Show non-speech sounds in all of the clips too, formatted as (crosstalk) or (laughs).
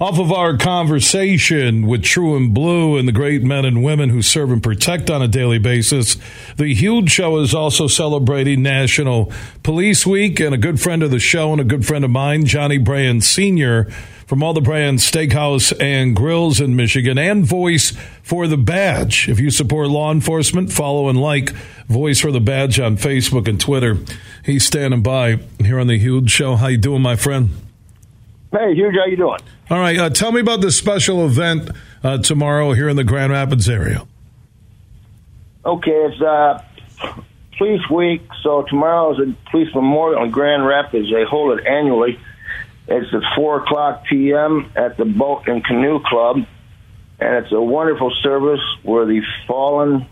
Off of our conversation with True and Blue and the great men and women who serve and protect on a daily basis, the Huge Show is also celebrating National Police Week. And a good friend of the show and a good friend of mine, Johnny Brann Sr., from all the Brann Steakhouse and Grills in Michigan, and Voice for the Badge. If you support law enforcement, follow and like Voice for the Badge on Facebook and Twitter. He's standing by here on the Huge Show. How you doing, my friend? Hey, Huge, how you doing? All right, uh, tell me about this special event uh, tomorrow here in the Grand Rapids area. Okay, it's uh, Police Week, so tomorrow is a Police Memorial in Grand Rapids. They hold it annually. It's at 4 o'clock p.m. at the Boat and Canoe Club, and it's a wonderful service where the fallen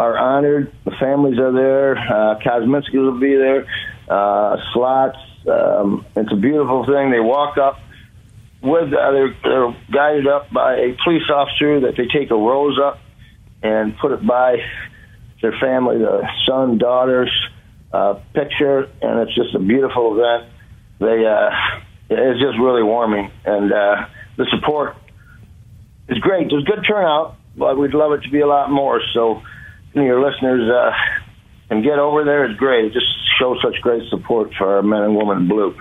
are honored. The families are there. Uh, Kosminski will be there. Uh, slots. Um, it's a beautiful thing. They walk up with uh, they're, they're guided up by a police officer that they take a rose up and put it by their family, the son, daughters, uh, picture, and it's just a beautiful event. They uh, it's just really warming, and uh, the support is great. There's good turnout, but we'd love it to be a lot more. So, you know, your listeners uh, can get over there. It's great. It just shows such great support for our men and women in blue.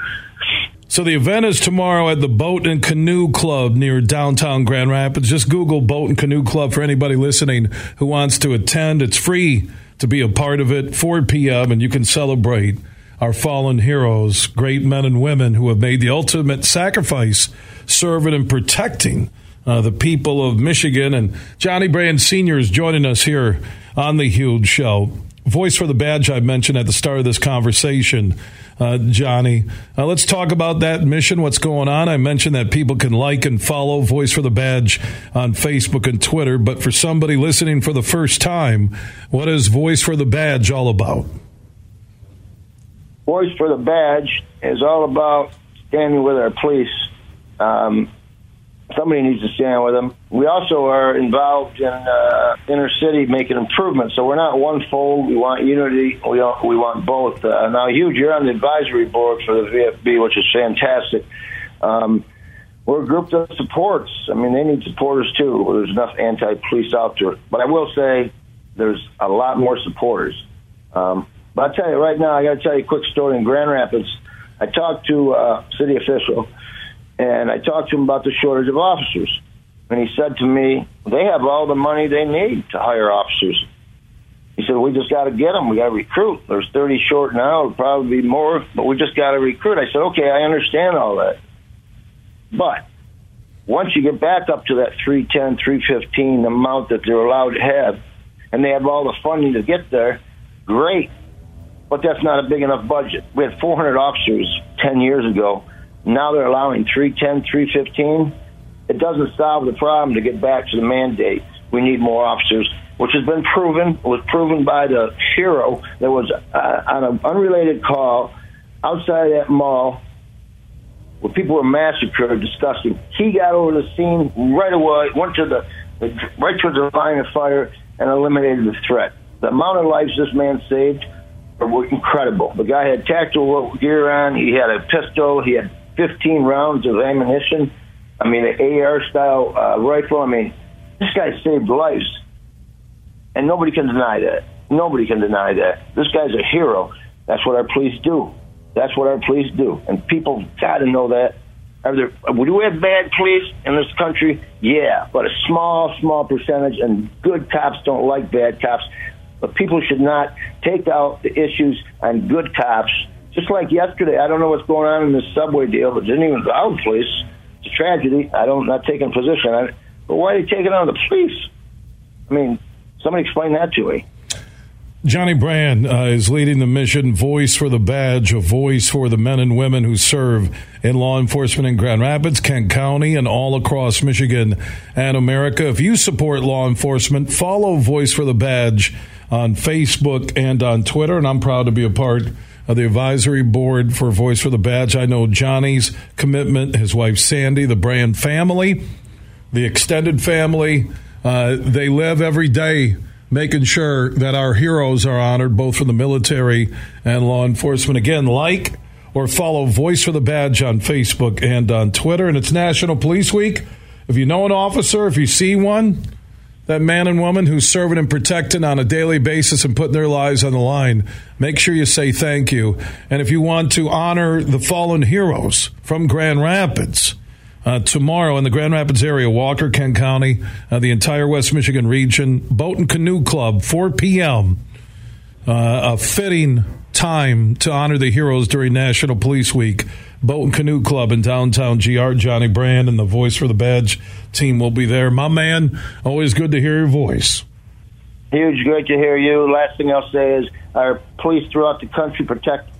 So the event is tomorrow at the Boat and Canoe Club near downtown Grand Rapids. Just Google Boat and Canoe Club for anybody listening who wants to attend. It's free to be a part of it. 4 p.m. and you can celebrate our fallen heroes, great men and women who have made the ultimate sacrifice serving and protecting uh, the people of Michigan. And Johnny Brann Sr. is joining us here on the Huge Show. Voice for the badge I mentioned at the start of this conversation uh, Johnny. Uh, let's talk about that mission, what's going on. I mentioned that people can like and follow Voice for the Badge on Facebook and Twitter, but for somebody listening for the first time, what is Voice for the Badge all about? Voice for the Badge is all about standing with our police. Um, somebody needs to stand with them. We also are involved in uh, inner city making improvements. So we're not one fold. We want unity. We we want both. Uh, now, Hugh, you're on the advisory board for the VFB, which is fantastic. Um, we're a group that supports. I mean, they need supporters too. There's enough anti-police out there. But I will say there's a lot more supporters. Um, but I'll tell you right now, I got to tell you a quick story in Grand Rapids. I talked to a city official and I talked to him about the shortage of officers. And he said to me, they have all the money they need to hire officers. He said, we just got to get them. We got to recruit. There's 30 short now. It'll probably be more, but we just got to recruit. I said, okay, I understand all that. But once you get back up to that 310, 315 amount that they're allowed to have, and they have all the funding to get there, great. But that's not a big enough budget. We had 400 officers 10 years ago now they're allowing 310, 315. It doesn't solve the problem to get back to the mandate. We need more officers, which has been proven. Was proven by the hero that was uh, on an unrelated call outside that mall where people were massacred, disgusting. He got over the scene right away, went to the right to the line of fire, and eliminated the threat. The amount of lives this man saved were incredible. The guy had tactical gear on. He had a pistol. He had 15 rounds of ammunition. I mean, an AR style uh, rifle. I mean, this guy saved lives. And nobody can deny that. Nobody can deny that. This guy's a hero. That's what our police do. That's what our police do. And people got to know that. Are there, do we have bad police in this country? Yeah, but a small, small percentage, and good cops don't like bad cops. But people should not take out the issues on good cops just like yesterday, I don't know what's going on in this subway deal, but didn't even involve the police. It's a tragedy. I don't not taking position on it. But why are you taking on the police? I mean, somebody explain that to me. Johnny Brann uh, is leading the mission Voice for the Badge, a voice for the men and women who serve in law enforcement in Grand Rapids, Kent County, and all across Michigan and America. If you support law enforcement, follow Voice for the Badge on Facebook and on Twitter, and I'm proud to be a part of the advisory board for Voice for the Badge. I know Johnny's commitment, his wife Sandy, the Brann family, the extended family. Uh, they live every day making sure that our heroes are honored, both from the military and law enforcement. Again, like or follow Voice for the Badge on Facebook and on Twitter. And it's National Police Week. If you know an officer, if you see one, that man and woman who's serving and protecting on a daily basis and putting their lives on the line, make sure you say thank you. And if you want to honor the fallen heroes from Grand Rapids, uh, tomorrow in the Grand Rapids area, Walker, Kent County, uh, the entire West Michigan region, Boat and Canoe Club, 4 p.m. Uh, a fitting time to honor the heroes during National Police Week. Boat and Canoe Club in downtown GR. Johnny Brann and the Voice for the Badge team will be there. My man, always good to hear your voice. Huge, great to hear you. Last thing I'll say is our police throughout the country protect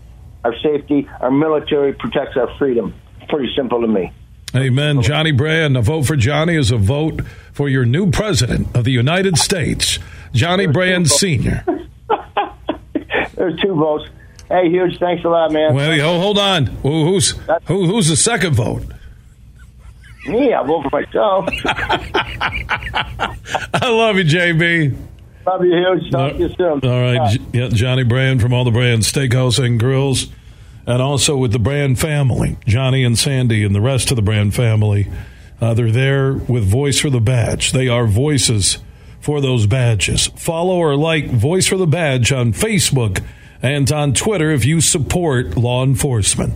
our safety. Our military protects our freedom. Pretty simple to me. Amen. Johnny Brann. A vote for Johnny is a vote for your new president of the United States, Johnny Brann Sr. (laughs) Two votes. Hey, huge. Thanks a lot, man. Well, oh, hold on. Who's who, who's the second vote? Me. I vote for myself. (laughs) I love you, JB. Love you, huge. Talk to you soon. All right, yeah, Johnny Brann from all the Brann Steakhouse and Grills, and also with the Brann family, Johnny and Sandy, and the rest of the Brann family. Uh, they're there with Voice for the Badge. They are voices for those badges. Follow or like Voice for the Badge on Facebook and on Twitter if you support law enforcement.